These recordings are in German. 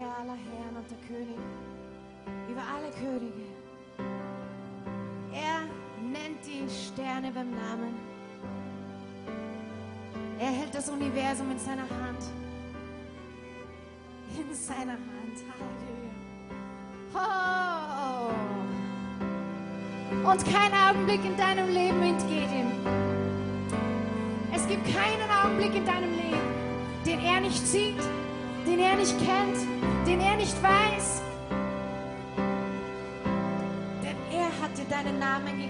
Herr aller Herren und der König über alle Könige. Er nennt die Sterne beim Namen. Er hält das Universum in seiner Hand. In seiner Hand. Halleluja. Oh. Und kein Augenblick in deinem Leben entgeht ihm. Es gibt keinen Augenblick in deinem Leben, den er nicht sieht, den er nicht kennt, den er nicht weiß. Denn er hat dir deinen Namen gegeben.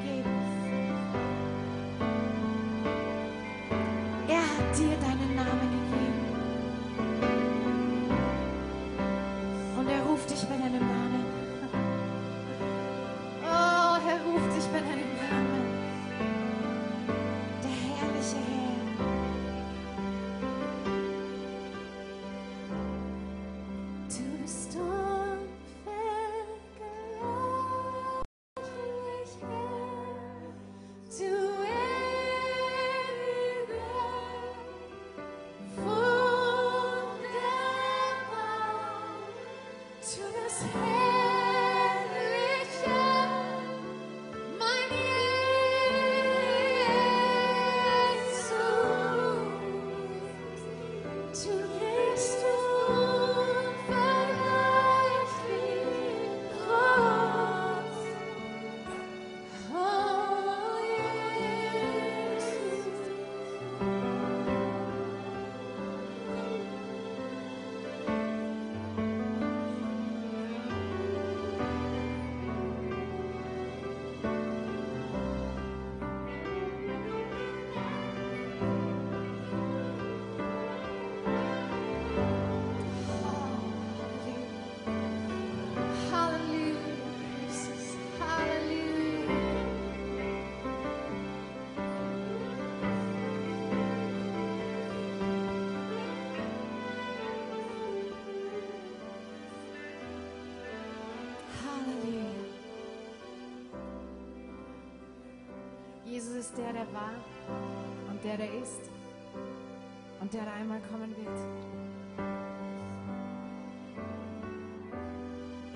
Jesus ist der, der war und der, der ist und der, der einmal kommen wird.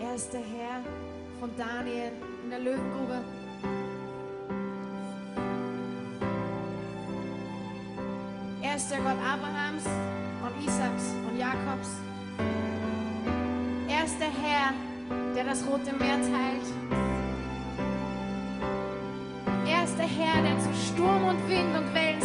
Er ist der Herr von Daniel in der Löwengrube. Er ist der Gott Abrahams und Isaaks und Jakobs. Er ist der Herr, der das Rote Meer teilt. Herr, der zu Sturm und Wind und Wellen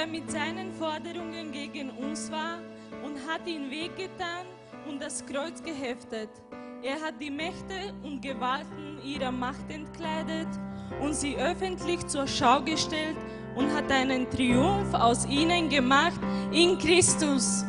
der mit seinen Forderungen gegen uns war, und hat ihn wehgetan und das Kreuz geheftet. Er hat die Mächte und Gewalten ihrer Macht entkleidet und sie öffentlich zur Schau gestellt und hat einen Triumph aus ihnen gemacht in Christus.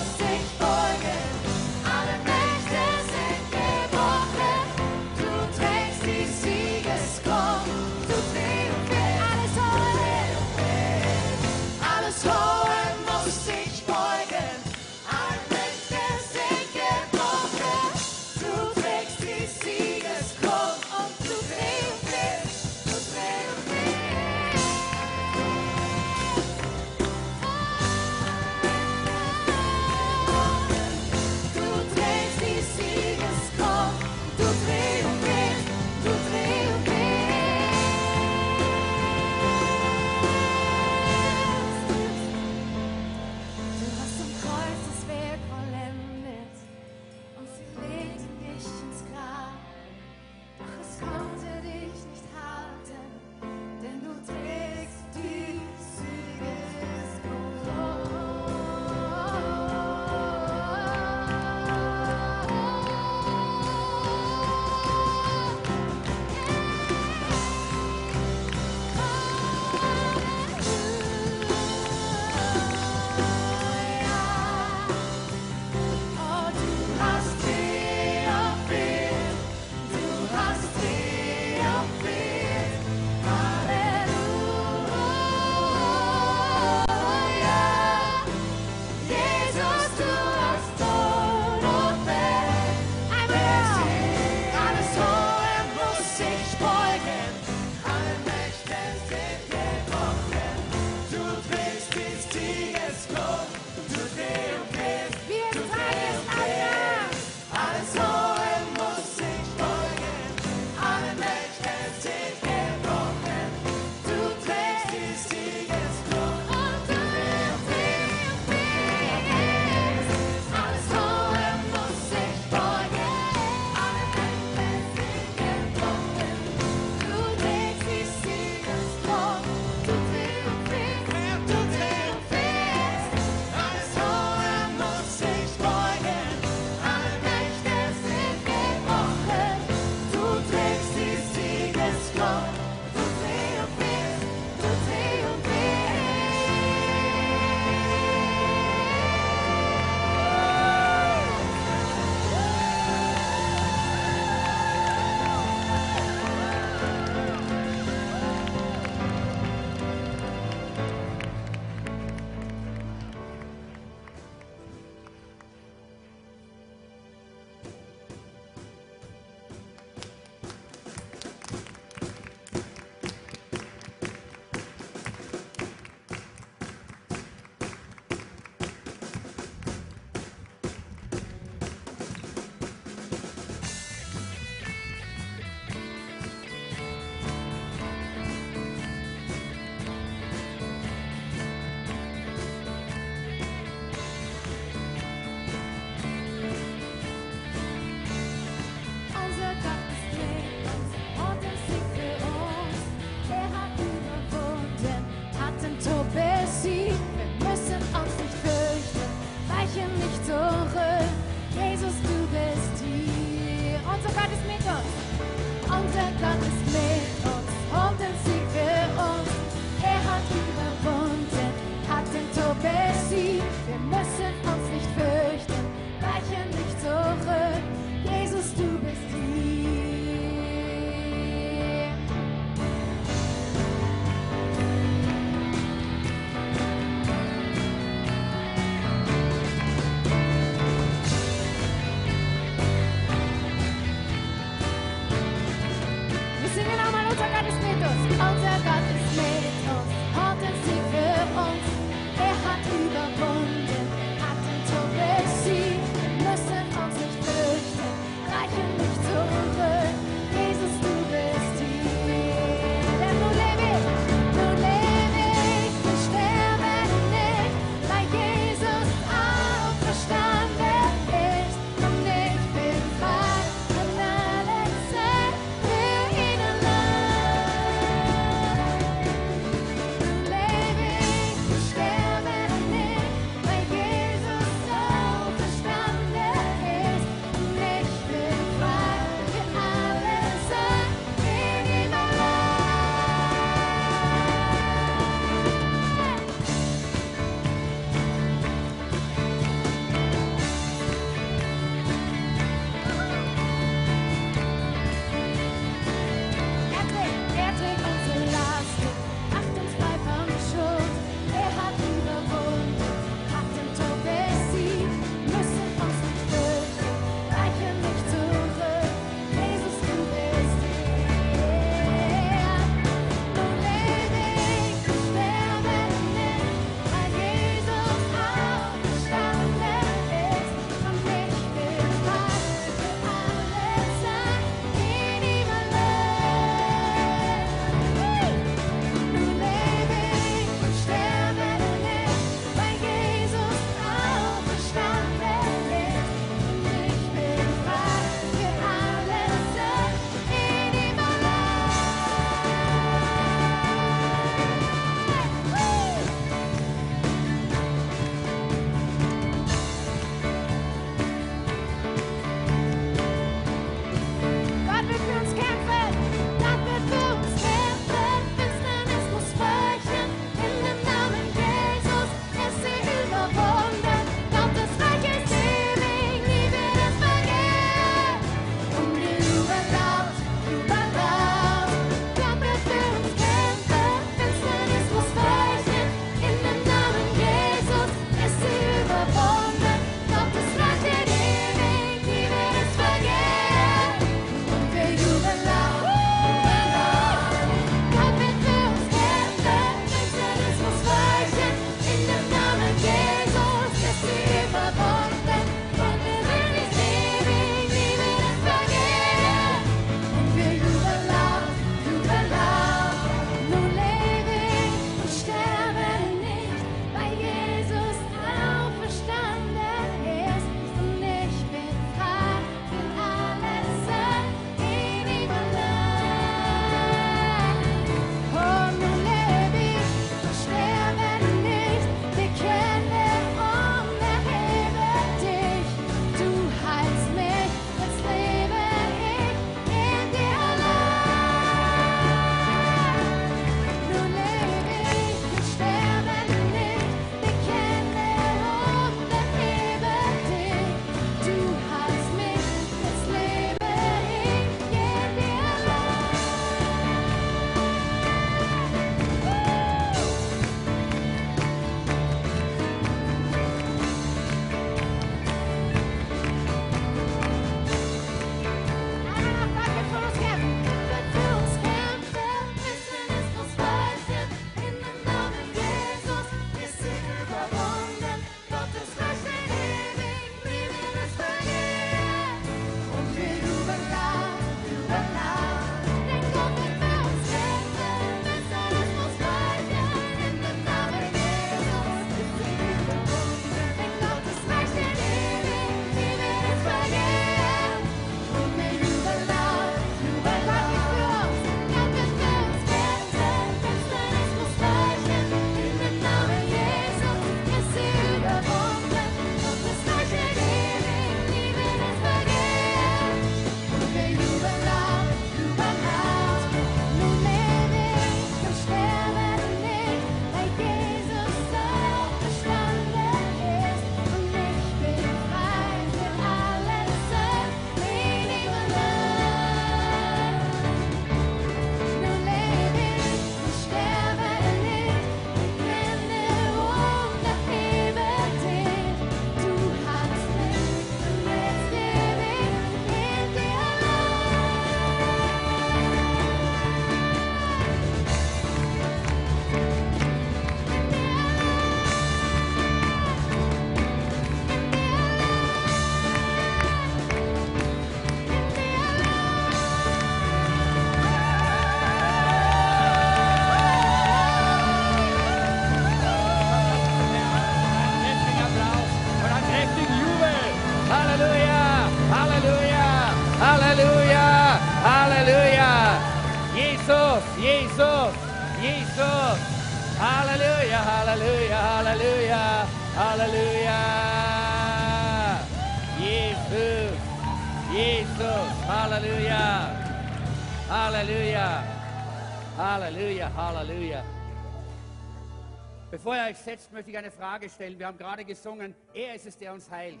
Setzt, möchte ich eine Frage stellen. Wir haben gerade gesungen, er ist es, der uns heilt.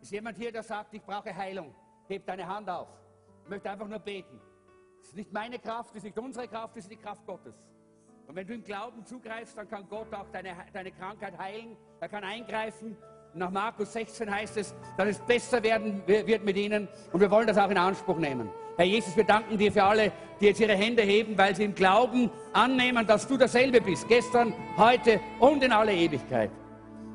Ist jemand hier, der sagt, ich brauche Heilung? Heb deine Hand auf. Ich möchte einfach nur beten. Es ist nicht meine Kraft, es ist nicht unsere Kraft, es ist die Kraft Gottes. Und wenn du im Glauben zugreifst, dann kann Gott auch deine, deine Krankheit heilen. Er kann eingreifen. Nach Markus 16 heißt es, dass es besser werden wird mit ihnen. Und wir wollen das auch in Anspruch nehmen. Herr Jesus, wir danken dir für alle, die jetzt ihre Hände heben, weil sie im Glauben annehmen, dass du dasselbe bist. Gestern, heute und in alle Ewigkeit.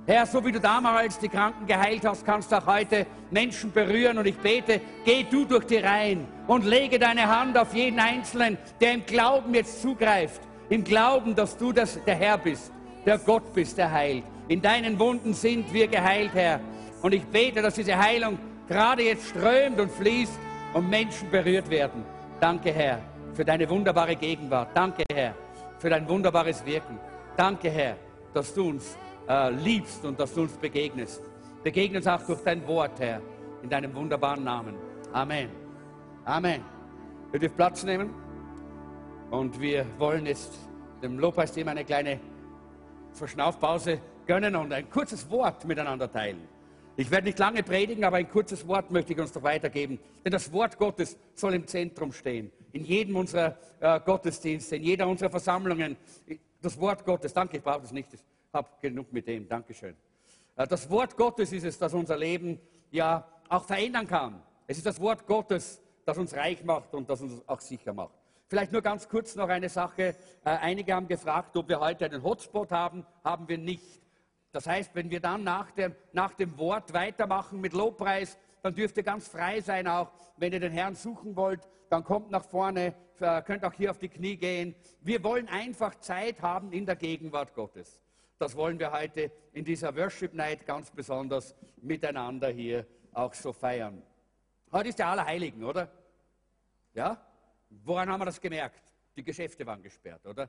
Herr, so wie du damals die Kranken geheilt hast, kannst du auch heute Menschen berühren. Und ich bete, geh du durch die Reihen und lege deine Hand auf jeden Einzelnen, der im Glauben jetzt zugreift. Im Glauben, dass du das, der Herr bist, der Gott bist, der heilt. In deinen Wunden sind wir geheilt, Herr. Und ich bete, dass diese Heilung gerade jetzt strömt und fließt und Menschen berührt werden. Danke, Herr, für deine wunderbare Gegenwart. Danke, Herr, für dein wunderbares Wirken. Danke, Herr, dass du uns äh, liebst und dass du uns begegnest. Begegne uns auch durch dein Wort, Herr, in deinem wunderbaren Namen. Amen. Amen. Ihr dürft Platz nehmen und wir wollen jetzt dem Lobpreisteam eine kleine Verschnaufpause gönnen und ein kurzes Wort miteinander teilen. Ich werde nicht lange predigen, aber ein kurzes Wort möchte ich uns doch weitergeben. Denn das Wort Gottes soll im Zentrum stehen. In jedem unserer äh, Gottesdienste, in jeder unserer Versammlungen. Das Wort Gottes, danke, ich brauche das nicht. Ich habe genug mit dem, Dankeschön. Äh, das Wort Gottes ist es, das unser Leben ja auch verändern kann. Es ist das Wort Gottes, das uns reich macht und das uns auch sicher macht. Vielleicht nur ganz kurz noch eine Sache. Äh, einige haben gefragt, ob wir heute einen Hotspot haben. Haben wir nicht. Das heißt, wenn wir dann nach dem, nach dem Wort weitermachen mit Lobpreis, dann dürft ihr ganz frei sein auch. Wenn ihr den Herrn suchen wollt, dann kommt nach vorne, äh, könnt auch hier auf die Knie gehen. Wir wollen einfach Zeit haben in der Gegenwart Gottes. Das wollen wir heute in dieser Worship Night ganz besonders miteinander hier auch so feiern. Heute ist der Allerheiligen, oder? Ja? Woran haben wir das gemerkt? Die Geschäfte waren gesperrt, oder?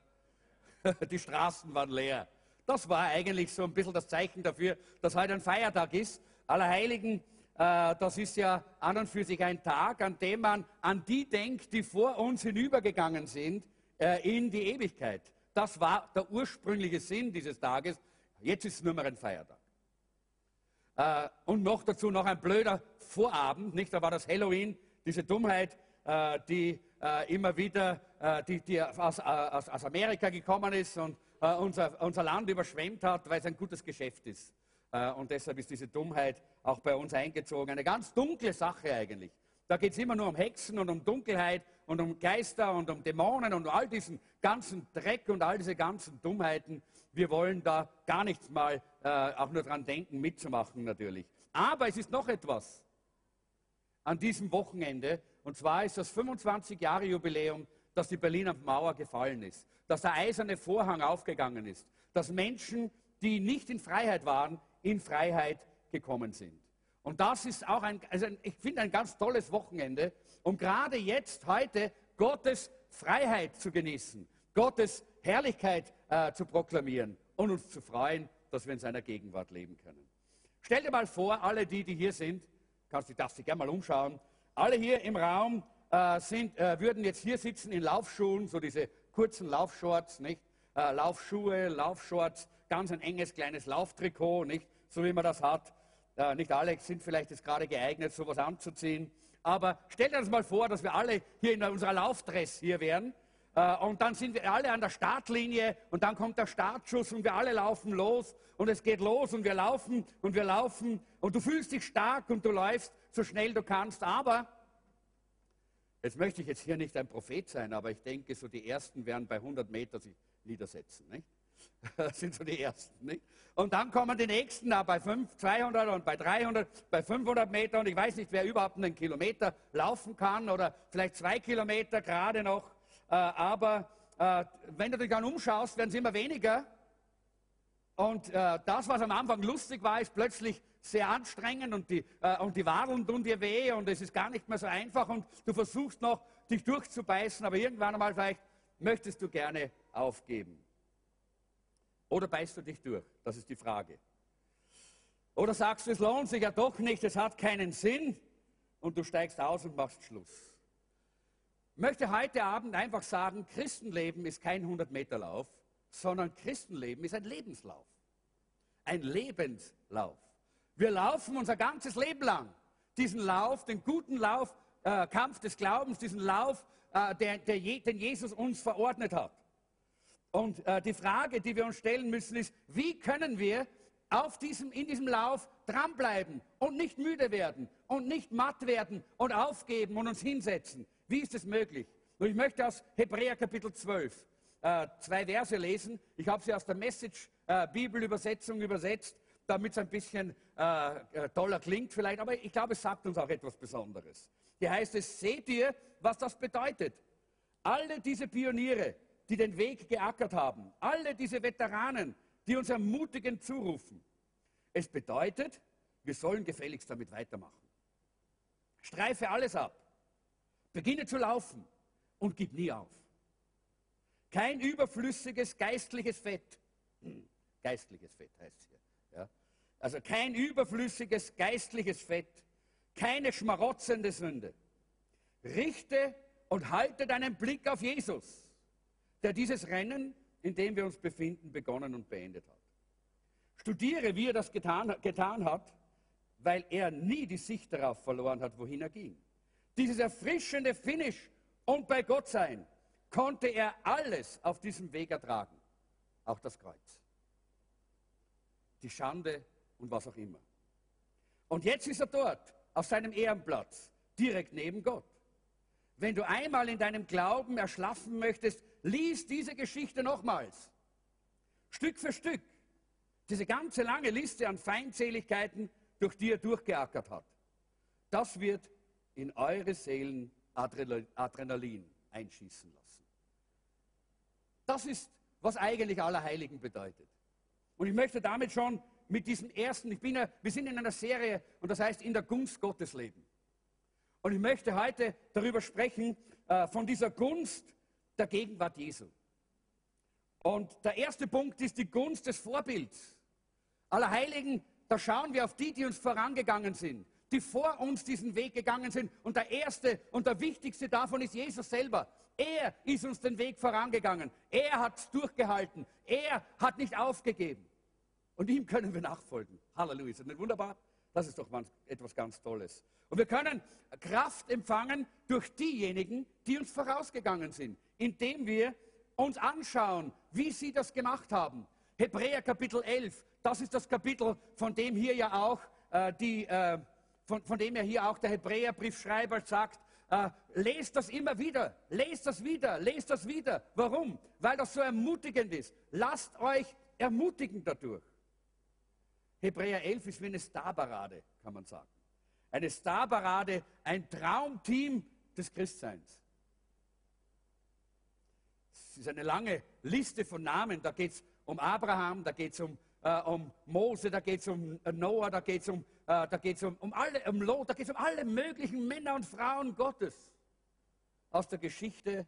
Die Straßen waren leer. Das war eigentlich so ein bisschen das Zeichen dafür, dass heute ein Feiertag ist. Allerheiligen, äh, das ist ja an und für sich ein Tag, an dem man an die denkt, die vor uns hinübergegangen sind äh, in die Ewigkeit. Das war der ursprüngliche Sinn dieses Tages. Jetzt ist es nur mehr ein Feiertag. Äh, und noch dazu noch ein blöder Vorabend, nicht? Da war das Halloween, diese Dummheit, äh, die äh, immer wieder, äh, die, die aus, aus, aus Amerika gekommen ist und äh, unser, unser Land überschwemmt hat, weil es ein gutes Geschäft ist. Äh, und deshalb ist diese Dummheit auch bei uns eingezogen. Eine ganz dunkle Sache eigentlich. Da geht es immer nur um Hexen und um Dunkelheit und um Geister und um Dämonen und all diesen ganzen Dreck und all diese ganzen Dummheiten. Wir wollen da gar nichts mal äh, auch nur dran denken, mitzumachen natürlich. Aber es ist noch etwas an diesem Wochenende, und zwar ist das 25 Jahre Jubiläum, dass die Berliner Mauer gefallen ist dass der eiserne Vorhang aufgegangen ist, dass Menschen, die nicht in Freiheit waren, in Freiheit gekommen sind. Und das ist auch ein, also ich finde ein ganz tolles Wochenende, um gerade jetzt, heute, Gottes Freiheit zu genießen, Gottes Herrlichkeit äh, zu proklamieren und uns zu freuen, dass wir in seiner Gegenwart leben können. Stell dir mal vor, alle die, die hier sind, kannst du dich gerne mal umschauen, alle hier im Raum äh, sind, äh, würden jetzt hier sitzen in Laufschuhen, so diese kurzen Laufshorts, nicht? Äh, Laufschuhe, Laufshorts, ganz ein enges kleines Lauftrikot, nicht? So wie man das hat. Äh, nicht alle sind vielleicht jetzt gerade geeignet, sowas anzuziehen. Aber stellt das mal vor, dass wir alle hier in unserer Laufdress hier wären. Äh, und dann sind wir alle an der Startlinie und dann kommt der Startschuss und wir alle laufen los und es geht los und wir laufen und wir laufen und du fühlst dich stark und du läufst so schnell du kannst. Aber Jetzt möchte ich jetzt hier nicht ein Prophet sein, aber ich denke, so die Ersten werden bei 100 Meter sich niedersetzen. Nicht? Das sind so die Ersten. Nicht? Und dann kommen die Nächsten da bei 5, 200 und bei 300, bei 500 Meter. Und ich weiß nicht, wer überhaupt einen Kilometer laufen kann oder vielleicht zwei Kilometer gerade noch. Äh, aber äh, wenn du dich dann umschaust, werden es immer weniger. Und äh, das, was am Anfang lustig war, ist plötzlich sehr anstrengend und die, äh, und die Wadeln tun dir weh und es ist gar nicht mehr so einfach und du versuchst noch, dich durchzubeißen, aber irgendwann einmal vielleicht möchtest du gerne aufgeben? Oder beißt du dich durch? Das ist die Frage. Oder sagst du, es lohnt sich ja doch nicht, es hat keinen Sinn und du steigst aus und machst Schluss. Ich möchte heute Abend einfach sagen, Christenleben ist kein 100-Meter-Lauf, sondern Christenleben ist ein Lebenslauf. Ein Lebenslauf. Wir laufen unser ganzes Leben lang diesen Lauf, den guten Lauf, äh, Kampf des Glaubens, diesen Lauf, äh, der, der, den Jesus uns verordnet hat. Und äh, die Frage, die wir uns stellen müssen, ist, wie können wir auf diesem, in diesem Lauf dranbleiben und nicht müde werden und nicht matt werden und aufgeben und uns hinsetzen? Wie ist es möglich? Und ich möchte aus Hebräer Kapitel 12 äh, zwei Verse lesen. Ich habe sie aus der Message-Bibelübersetzung äh, übersetzt, damit es ein bisschen äh, äh, toller klingt vielleicht, aber ich glaube, es sagt uns auch etwas Besonderes. Hier heißt es, seht ihr, was das bedeutet? Alle diese Pioniere, die den Weg geackert haben, alle diese Veteranen, die uns ermutigend zurufen. Es bedeutet, wir sollen gefälligst damit weitermachen. Streife alles ab, beginne zu laufen und gib nie auf. Kein überflüssiges geistliches Fett. Hm, geistliches Fett heißt es hier. Ja? Also kein überflüssiges geistliches Fett, keine schmarotzende Sünde. Richte und halte deinen Blick auf Jesus, der dieses Rennen, in dem wir uns befinden, begonnen und beendet hat. Studiere, wie er das getan, getan hat, weil er nie die Sicht darauf verloren hat, wohin er ging. Dieses erfrischende Finish und bei Gott sein konnte er alles auf diesem Weg ertragen, auch das Kreuz, die Schande und was auch immer. Und jetzt ist er dort, auf seinem Ehrenplatz, direkt neben Gott. Wenn du einmal in deinem Glauben erschlaffen möchtest, lies diese Geschichte nochmals. Stück für Stück. Diese ganze lange Liste an Feindseligkeiten, durch die er durchgeackert hat. Das wird in eure Seelen Adrenalin einschießen lassen. Das ist, was eigentlich Allerheiligen bedeutet. Und ich möchte damit schon mit diesem ersten, ich bin ja, wir sind in einer Serie und das heißt in der Gunst Gottes leben. Und ich möchte heute darüber sprechen, äh, von dieser Gunst der Gegenwart Jesu. Und der erste Punkt ist die Gunst des Vorbilds. Allerheiligen, da schauen wir auf die, die uns vorangegangen sind, die vor uns diesen Weg gegangen sind. Und der erste und der wichtigste davon ist Jesus selber. Er ist uns den Weg vorangegangen. Er hat durchgehalten. Er hat nicht aufgegeben. Und ihm können wir nachfolgen. Halleluja. Ist das nicht wunderbar? Das ist doch etwas ganz Tolles. Und wir können Kraft empfangen durch diejenigen, die uns vorausgegangen sind, indem wir uns anschauen, wie sie das gemacht haben. Hebräer Kapitel 11, das ist das Kapitel, von dem hier ja auch äh, die, äh, von, von, dem ja hier auch der Hebräerbriefschreiber sagt, äh, lest das immer wieder, lest das wieder, lest das wieder. Warum? Weil das so ermutigend ist. Lasst euch ermutigen dadurch. Hebräer 11 ist wie eine Starparade, kann man sagen. Eine Starparade, ein Traumteam des Christseins. Es ist eine lange Liste von Namen. Da geht es um Abraham, da geht es um, äh, um Mose, da geht es um Noah, da geht es um äh, um, um, um Lot, da geht es um alle möglichen Männer und Frauen Gottes aus der Geschichte.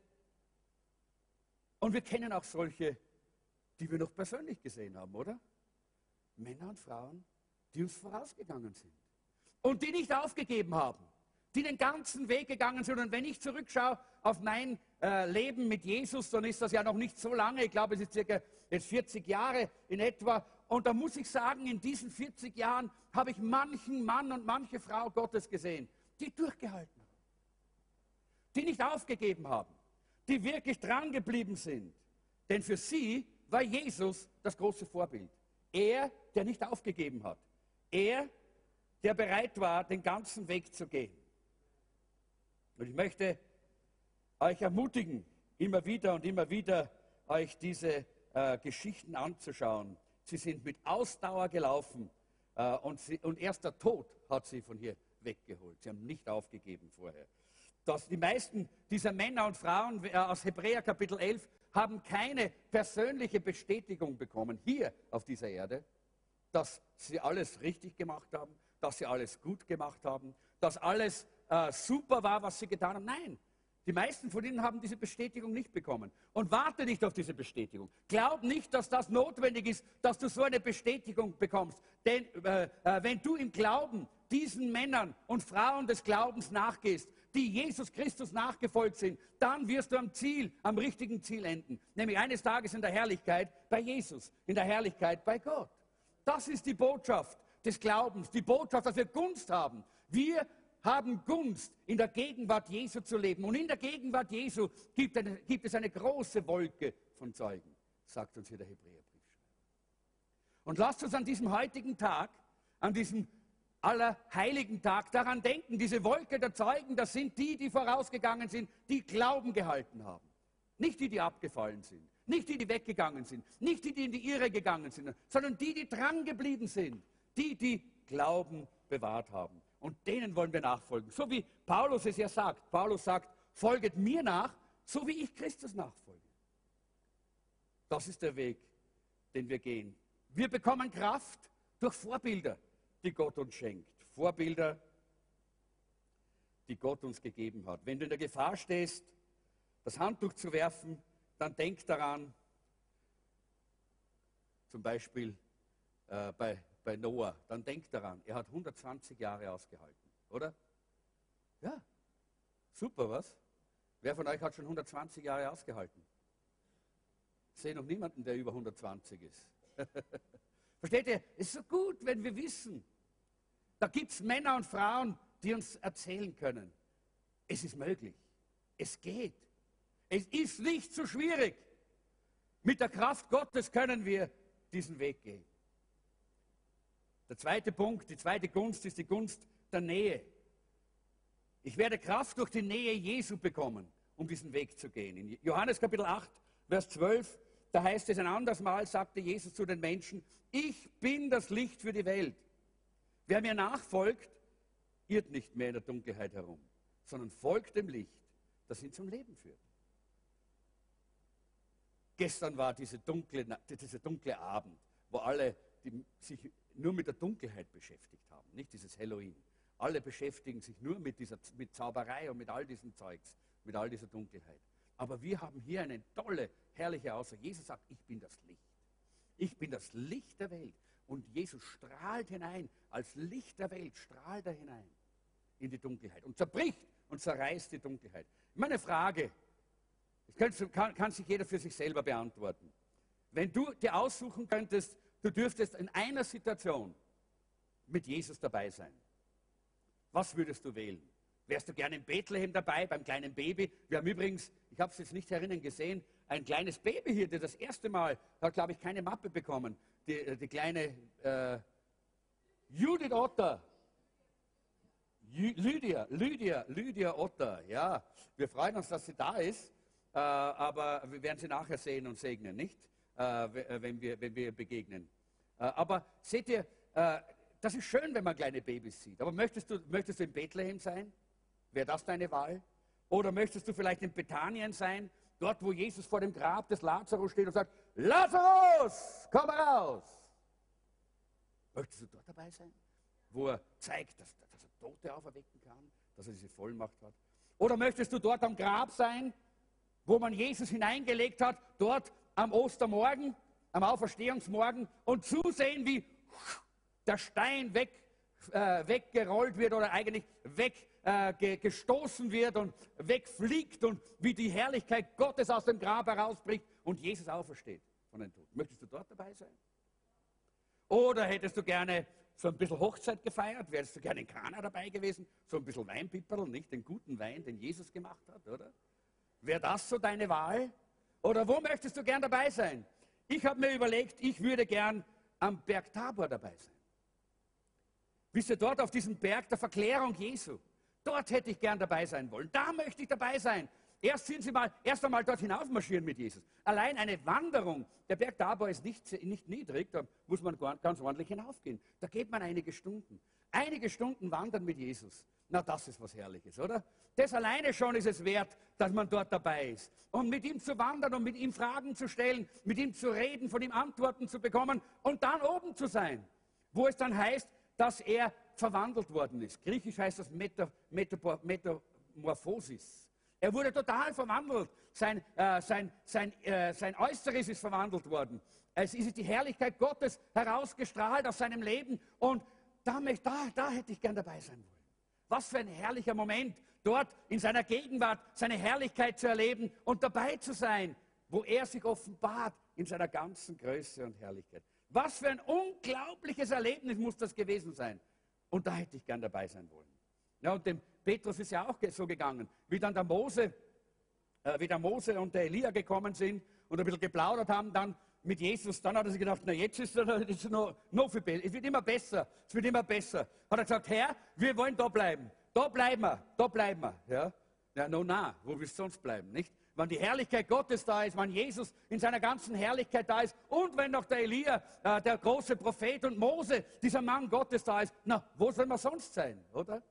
Und wir kennen auch solche, die wir noch persönlich gesehen haben, oder? Männer und Frauen, die uns vorausgegangen sind und die nicht aufgegeben haben, die den ganzen Weg gegangen sind. Und wenn ich zurückschaue auf mein äh, Leben mit Jesus, dann ist das ja noch nicht so lange, ich glaube, es ist circa jetzt 40 Jahre in etwa. Und da muss ich sagen, in diesen 40 Jahren habe ich manchen Mann und manche Frau Gottes gesehen, die durchgehalten haben, die nicht aufgegeben haben, die wirklich dran geblieben sind. Denn für sie war Jesus das große Vorbild. Er, der nicht aufgegeben hat. Er, der bereit war, den ganzen Weg zu gehen. Und ich möchte euch ermutigen, immer wieder und immer wieder euch diese äh, Geschichten anzuschauen. Sie sind mit Ausdauer gelaufen äh, und, sie, und erst der Tod hat sie von hier weggeholt. Sie haben nicht aufgegeben vorher. Dass die meisten dieser Männer und Frauen äh, aus Hebräer Kapitel 11 haben keine persönliche Bestätigung bekommen hier auf dieser Erde, dass sie alles richtig gemacht haben, dass sie alles gut gemacht haben, dass alles äh, super war, was sie getan haben. Nein, Die meisten von ihnen haben diese Bestätigung nicht bekommen. Und warte nicht auf diese Bestätigung. Glaub nicht, dass das notwendig ist, dass du so eine Bestätigung bekommst. Denn äh, äh, wenn du im Glauben diesen Männern und Frauen des Glaubens nachgehst, die Jesus Christus nachgefolgt sind, dann wirst du am Ziel, am richtigen Ziel enden. Nämlich eines Tages in der Herrlichkeit bei Jesus, in der Herrlichkeit bei Gott. Das ist die Botschaft des Glaubens, die Botschaft, dass wir Gunst haben. Wir haben Gunst, in der Gegenwart Jesu zu leben. Und in der Gegenwart Jesu gibt, eine, gibt es eine große Wolke von Zeugen, sagt uns hier der Hebräerbrief. Und lasst uns an diesem heutigen Tag, an diesem allerheiligen Tag daran denken, diese Wolke der Zeugen, das sind die, die vorausgegangen sind, die Glauben gehalten haben. Nicht die, die abgefallen sind, nicht die, die weggegangen sind, nicht die, die in die Irre gegangen sind, sondern die, die dran geblieben sind, die, die Glauben bewahrt haben. Und denen wollen wir nachfolgen. So wie Paulus es ja sagt. Paulus sagt, folget mir nach, so wie ich Christus nachfolge. Das ist der Weg, den wir gehen. Wir bekommen Kraft durch Vorbilder, die Gott uns schenkt. Vorbilder, die Gott uns gegeben hat. Wenn du in der Gefahr stehst, das Handtuch zu werfen, dann denk daran, zum Beispiel äh, bei bei Noah, dann denkt daran, er hat 120 Jahre ausgehalten, oder? Ja, super, was? Wer von euch hat schon 120 Jahre ausgehalten? Ich sehe noch niemanden, der über 120 ist. Versteht ihr? Es ist so gut, wenn wir wissen, da gibt es Männer und Frauen, die uns erzählen können, es ist möglich, es geht, es ist nicht so schwierig. Mit der Kraft Gottes können wir diesen Weg gehen. Der zweite Punkt, die zweite Gunst ist die Gunst der Nähe. Ich werde Kraft durch die Nähe Jesu bekommen, um diesen Weg zu gehen. In Johannes Kapitel 8, Vers 12, da heißt es ein anderes Mal, sagte Jesus zu den Menschen, ich bin das Licht für die Welt. Wer mir nachfolgt, irrt nicht mehr in der Dunkelheit herum, sondern folgt dem Licht, das ihn zum Leben führt. Gestern war diese dunkle, dieser dunkle Abend, wo alle die sich nur mit der Dunkelheit beschäftigt haben, nicht dieses Halloween. Alle beschäftigen sich nur mit, dieser, mit Zauberei und mit all diesem Zeugs, mit all dieser Dunkelheit. Aber wir haben hier eine tolle, herrliche Aussage. Jesus sagt, ich bin das Licht. Ich bin das Licht der Welt. Und Jesus strahlt hinein, als Licht der Welt strahlt er hinein in die Dunkelheit und zerbricht und zerreißt die Dunkelheit. Meine Frage, das kann, kann sich jeder für sich selber beantworten. Wenn du dir aussuchen könntest, Du dürftest in einer Situation mit Jesus dabei sein. Was würdest du wählen? Wärst du gerne in Bethlehem dabei, beim kleinen Baby? Wir haben übrigens, ich habe es jetzt nicht herinnen gesehen, ein kleines Baby hier, der das erste Mal, hat glaube ich keine Mappe bekommen. Die, äh, die kleine äh, Judith Otter. Lydia, Lydia, Lydia Otter, ja. Wir freuen uns, dass sie da ist, äh, aber wir werden sie nachher sehen und segnen, nicht? Äh, wenn, wir, wenn wir begegnen. Äh, aber seht ihr, äh, das ist schön, wenn man kleine Babys sieht. Aber möchtest du, möchtest du in Bethlehem sein? Wäre das deine Wahl? Oder möchtest du vielleicht in Bethanien sein, dort, wo Jesus vor dem Grab des Lazarus steht und sagt, Lazarus, komm raus. Möchtest du dort dabei sein? Wo er zeigt, dass, dass er Tote auferwecken kann, dass er diese Vollmacht hat. Oder möchtest du dort am Grab sein, wo man Jesus hineingelegt hat, dort am Ostermorgen am Auferstehungsmorgen und zusehen, wie der Stein weg, äh, weggerollt wird oder eigentlich weggestoßen äh, wird und wegfliegt und wie die Herrlichkeit Gottes aus dem Grab herausbricht und Jesus aufersteht von den Toten. Möchtest du dort dabei sein? Oder hättest du gerne so ein bisschen Hochzeit gefeiert? Wärst du gerne in Kana dabei gewesen? So ein bisschen Weinpiperl, nicht den guten Wein, den Jesus gemacht hat, oder? Wäre das so deine Wahl? Oder wo möchtest du gern dabei sein? Ich habe mir überlegt, ich würde gern am Berg Tabor dabei sein. Wisst ihr, dort auf diesem Berg der Verklärung Jesu, dort hätte ich gern dabei sein wollen. Da möchte ich dabei sein. Erst sind sie mal, erst einmal dort hinaufmarschieren mit Jesus. Allein eine Wanderung, der Berg Tabor ist nicht, nicht niedrig, da muss man ganz ordentlich hinaufgehen. Da geht man einige Stunden. Einige Stunden wandern mit Jesus. Na, das ist was Herrliches, oder? Das alleine schon ist es wert, dass man dort dabei ist. Und mit ihm zu wandern und mit ihm Fragen zu stellen, mit ihm zu reden, von ihm Antworten zu bekommen und dann oben zu sein, wo es dann heißt, dass er verwandelt worden ist. Griechisch heißt das Metamorphosis. Er wurde total verwandelt. Sein, äh, sein, sein, äh, sein Äußeres ist verwandelt worden. Es ist die Herrlichkeit Gottes herausgestrahlt aus seinem Leben. Und da, da, da hätte ich gern dabei sein wollen. Was für ein herrlicher Moment, dort in seiner Gegenwart seine Herrlichkeit zu erleben und dabei zu sein, wo er sich offenbart in seiner ganzen Größe und Herrlichkeit. Was für ein unglaubliches Erlebnis muss das gewesen sein. Und da hätte ich gern dabei sein wollen. Ja, und dem Petrus ist ja auch so gegangen, wie dann der Mose, äh, wie der Mose und der Elia gekommen sind und ein bisschen geplaudert haben, dann mit Jesus, dann hat er sich gedacht, na jetzt ist es noch, noch viel besser, es wird immer besser, es wird immer besser. Hat er gesagt, Herr, wir wollen da bleiben, da bleiben wir, da bleiben wir. Ja, ja no, na, wo willst du sonst bleiben, nicht? Wenn die Herrlichkeit Gottes da ist, wenn Jesus in seiner ganzen Herrlichkeit da ist und wenn noch der Elia, äh, der große Prophet und Mose, dieser Mann Gottes da ist, na, wo soll man sonst sein, oder?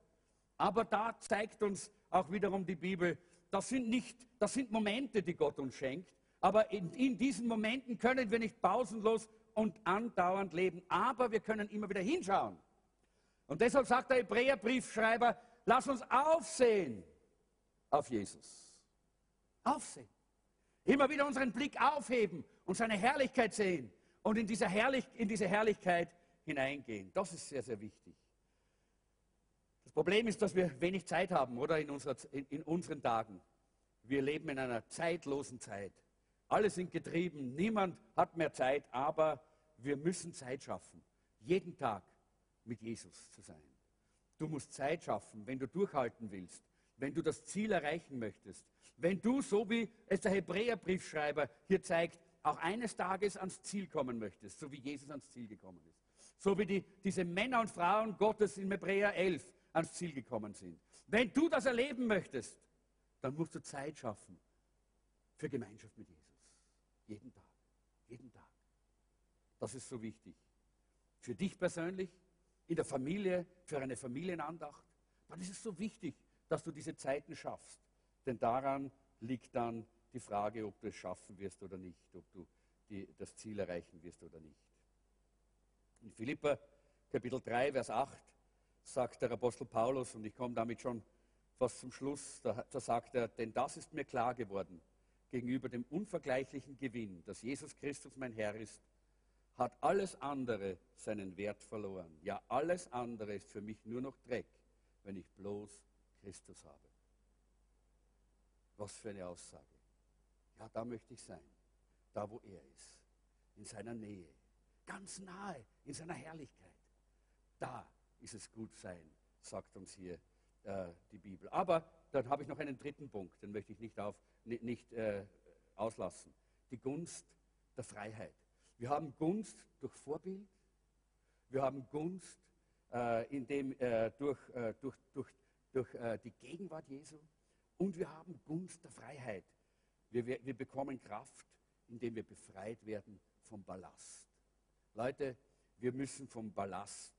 Aber da zeigt uns auch wiederum die Bibel, das sind nicht, das sind Momente, die Gott uns schenkt. Aber in, in diesen Momenten können wir nicht pausenlos und andauernd leben. Aber wir können immer wieder hinschauen. Und deshalb sagt der Hebräerbriefschreiber, lass uns aufsehen auf Jesus. Aufsehen. Immer wieder unseren Blick aufheben und seine Herrlichkeit sehen und in diese, Herrlich in diese Herrlichkeit hineingehen. Das ist sehr, sehr wichtig. Problem ist, dass wir wenig Zeit haben, oder in, unserer, in, in unseren Tagen. Wir leben in einer zeitlosen Zeit. Alle sind getrieben, niemand hat mehr Zeit, aber wir müssen Zeit schaffen, jeden Tag mit Jesus zu sein. Du musst Zeit schaffen, wenn du durchhalten willst, wenn du das Ziel erreichen möchtest, wenn du, so wie es der Hebräerbriefschreiber hier zeigt, auch eines Tages ans Ziel kommen möchtest, so wie Jesus ans Ziel gekommen ist. So wie die, diese Männer und Frauen Gottes in Hebräer 11, ans Ziel gekommen sind. Wenn du das erleben möchtest, dann musst du Zeit schaffen für Gemeinschaft mit Jesus. Jeden Tag. Jeden Tag. Das ist so wichtig. Für dich persönlich, in der Familie, für eine Familienandacht. Dann ist es so wichtig, dass du diese Zeiten schaffst. Denn daran liegt dann die Frage, ob du es schaffen wirst oder nicht, ob du die, das Ziel erreichen wirst oder nicht. In Philippa Kapitel 3, Vers 8 sagt der Apostel Paulus, und ich komme damit schon fast zum Schluss, da, da sagt er, denn das ist mir klar geworden, gegenüber dem unvergleichlichen Gewinn, dass Jesus Christus mein Herr ist, hat alles andere seinen Wert verloren. Ja, alles andere ist für mich nur noch Dreck, wenn ich bloß Christus habe. Was für eine Aussage. Ja, da möchte ich sein, da wo er ist, in seiner Nähe, ganz nahe, in seiner Herrlichkeit. Da ist es gut sein, sagt uns hier äh, die Bibel. Aber dann habe ich noch einen dritten Punkt, den möchte ich nicht, auf, nicht äh, auslassen. Die Gunst der Freiheit. Wir haben Gunst durch Vorbild, wir haben Gunst äh, in dem, äh, durch, äh, durch, durch, durch äh, die Gegenwart Jesu und wir haben Gunst der Freiheit. Wir, wir, wir bekommen Kraft, indem wir befreit werden vom Ballast. Leute, wir müssen vom Ballast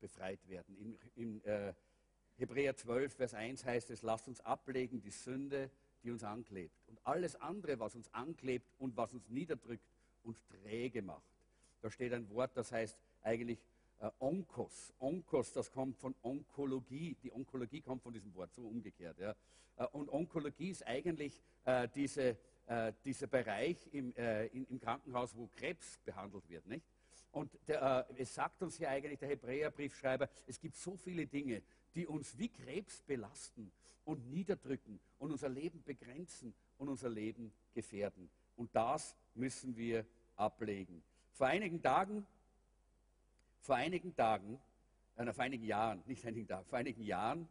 befreit werden. In, in äh, Hebräer 12, Vers 1 heißt es, lasst uns ablegen die Sünde, die uns anklebt. Und alles andere, was uns anklebt und was uns niederdrückt und träge macht. Da steht ein Wort, das heißt eigentlich äh, Onkos. Onkos, das kommt von Onkologie. Die Onkologie kommt von diesem Wort, so umgekehrt. Ja. Äh, und Onkologie ist eigentlich äh, diese, äh, dieser Bereich im, äh, in, im Krankenhaus, wo Krebs behandelt wird. Nicht? Und der, es sagt uns hier eigentlich der Hebräerbriefschreiber, es gibt so viele Dinge, die uns wie Krebs belasten und niederdrücken und unser Leben begrenzen und unser Leben gefährden. Und das müssen wir ablegen. Vor einigen Tagen, vor einigen Tagen, äh, vor einigen Jahren, nicht einigen Tagen, vor einigen Jahren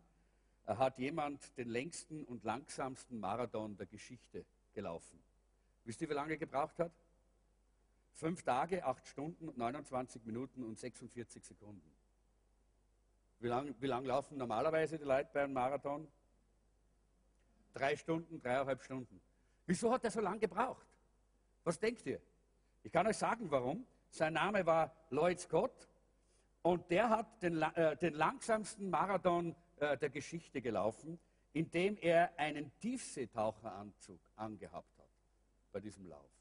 äh, hat jemand den längsten und langsamsten Marathon der Geschichte gelaufen. Wisst ihr, wie lange er gebraucht hat? Fünf Tage, acht Stunden, 29 Minuten und 46 Sekunden. Wie lange lang laufen normalerweise die Leute bei einem Marathon? Drei Stunden, dreieinhalb Stunden. Wieso hat er so lange gebraucht? Was denkt ihr? Ich kann euch sagen, warum. Sein Name war Lloyd Scott und der hat den, äh, den langsamsten Marathon äh, der Geschichte gelaufen, indem er einen Tiefseetaucheranzug angehabt hat bei diesem Lauf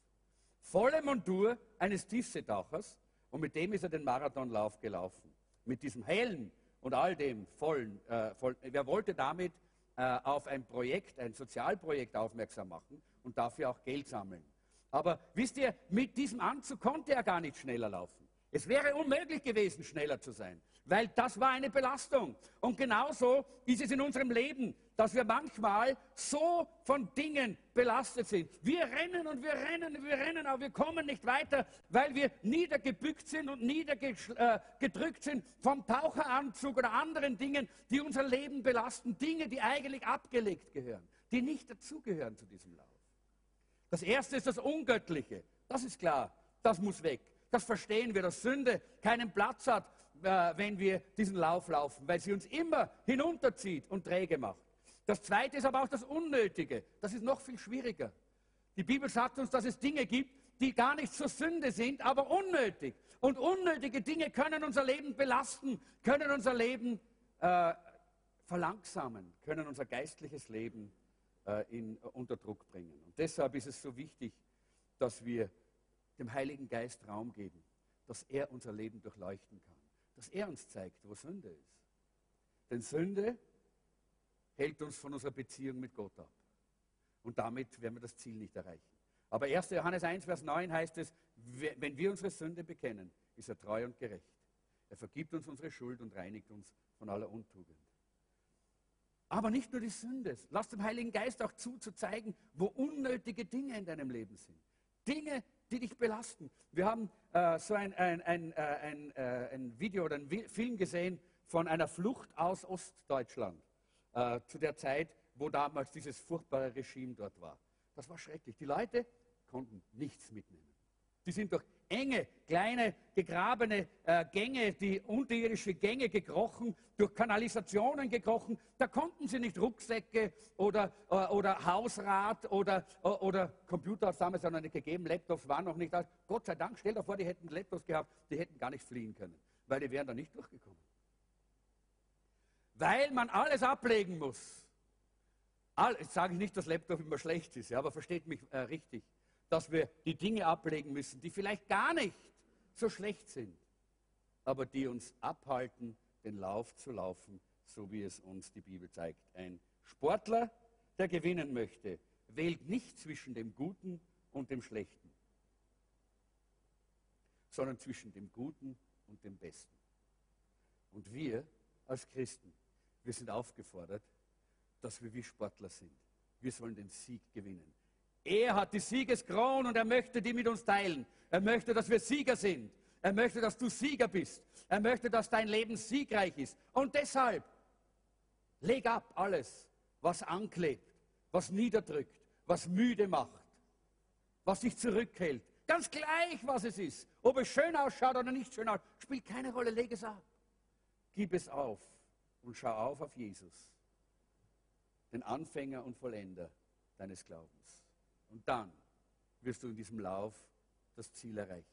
volle Montur eines Tiefseetauchers und mit dem ist er den Marathonlauf gelaufen. Mit diesem Helm und all dem vollen. Äh, voll, wer wollte damit äh, auf ein Projekt, ein Sozialprojekt aufmerksam machen und dafür auch Geld sammeln. Aber wisst ihr, mit diesem Anzug konnte er gar nicht schneller laufen. Es wäre unmöglich gewesen, schneller zu sein, weil das war eine Belastung. Und genauso ist es in unserem Leben, dass wir manchmal so von Dingen belastet sind. Wir rennen und wir rennen und wir rennen, aber wir kommen nicht weiter, weil wir niedergebückt sind und niedergedrückt sind vom Taucheranzug oder anderen Dingen, die unser Leben belasten. Dinge, die eigentlich abgelegt gehören, die nicht dazugehören zu diesem Lauf. Das erste ist das Ungöttliche. Das ist klar. Das muss weg. Das verstehen wir, dass Sünde keinen Platz hat, äh, wenn wir diesen Lauf laufen, weil sie uns immer hinunterzieht und träge macht. Das zweite ist aber auch das Unnötige. Das ist noch viel schwieriger. Die Bibel sagt uns, dass es Dinge gibt, die gar nicht zur Sünde sind, aber unnötig. Und unnötige Dinge können unser Leben belasten, können unser Leben äh, verlangsamen, können unser geistliches Leben äh, in, unter Druck bringen. Und deshalb ist es so wichtig, dass wir dem Heiligen Geist Raum geben, dass er unser Leben durchleuchten kann, dass er uns zeigt, wo Sünde ist. Denn Sünde hält uns von unserer Beziehung mit Gott ab. Und damit werden wir das Ziel nicht erreichen. Aber 1. Johannes 1, Vers 9 heißt es, wenn wir unsere Sünde bekennen, ist er treu und gerecht. Er vergibt uns unsere Schuld und reinigt uns von aller Untugend. Aber nicht nur die Sünde. Lass dem Heiligen Geist auch zu, zu zeigen, wo unnötige Dinge in deinem Leben sind. Dinge, die dich belasten. Wir haben äh, so ein, ein, ein, äh, ein, äh, ein Video oder einen Film gesehen von einer Flucht aus Ostdeutschland äh, zu der Zeit, wo damals dieses furchtbare Regime dort war. Das war schrecklich. Die Leute konnten nichts mitnehmen. Die sind durch enge, kleine, gegrabene äh, Gänge, die unterirdische Gänge gekrochen, durch Kanalisationen gekrochen. Da konnten sie nicht Rucksäcke oder, äh, oder Hausrat oder, äh, oder Computer hat es damals noch nicht gegeben, Laptops waren noch nicht da. Gott sei Dank, stell dir vor, die hätten Laptops gehabt, die hätten gar nicht fliehen können, weil die wären da nicht durchgekommen. Weil man alles ablegen muss. Jetzt sage ich nicht, dass Laptop immer schlecht ist, ja, aber versteht mich äh, richtig dass wir die Dinge ablegen müssen, die vielleicht gar nicht so schlecht sind, aber die uns abhalten, den Lauf zu laufen, so wie es uns die Bibel zeigt. Ein Sportler, der gewinnen möchte, wählt nicht zwischen dem Guten und dem Schlechten, sondern zwischen dem Guten und dem Besten. Und wir als Christen, wir sind aufgefordert, dass wir wie Sportler sind. Wir sollen den Sieg gewinnen. Er hat die Siegeskrone und er möchte die mit uns teilen. Er möchte, dass wir Sieger sind. Er möchte, dass du Sieger bist. Er möchte, dass dein Leben siegreich ist. Und deshalb leg ab alles, was anklebt, was niederdrückt, was müde macht, was dich zurückhält. Ganz gleich, was es ist. Ob es schön ausschaut oder nicht schön ausschaut, spielt keine Rolle. Leg es ab. Gib es auf und schau auf auf Jesus, den Anfänger und Vollender deines Glaubens. Und dann wirst du in diesem Lauf das Ziel erreichen.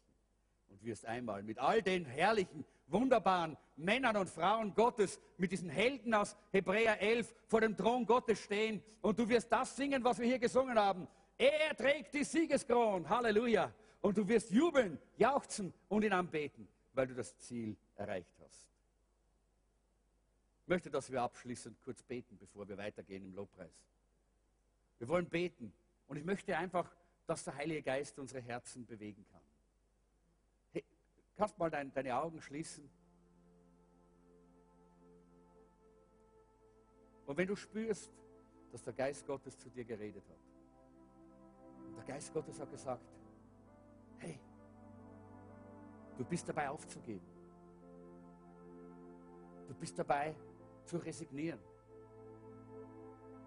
Und wirst einmal mit all den herrlichen, wunderbaren Männern und Frauen Gottes, mit diesen Helden aus Hebräer 11 vor dem Thron Gottes stehen. Und du wirst das singen, was wir hier gesungen haben. Er trägt die Siegeskron. Halleluja. Und du wirst jubeln, jauchzen und ihn anbeten, weil du das Ziel erreicht hast. Möchte, dass wir abschließend kurz beten, bevor wir weitergehen im Lobpreis. Wir wollen beten und ich möchte einfach, dass der Heilige Geist unsere Herzen bewegen kann. Hey, kannst mal dein, deine Augen schließen? Und wenn du spürst, dass der Geist Gottes zu dir geredet hat, und der Geist Gottes hat gesagt, hey, du bist dabei aufzugeben. Du bist dabei zu resignieren.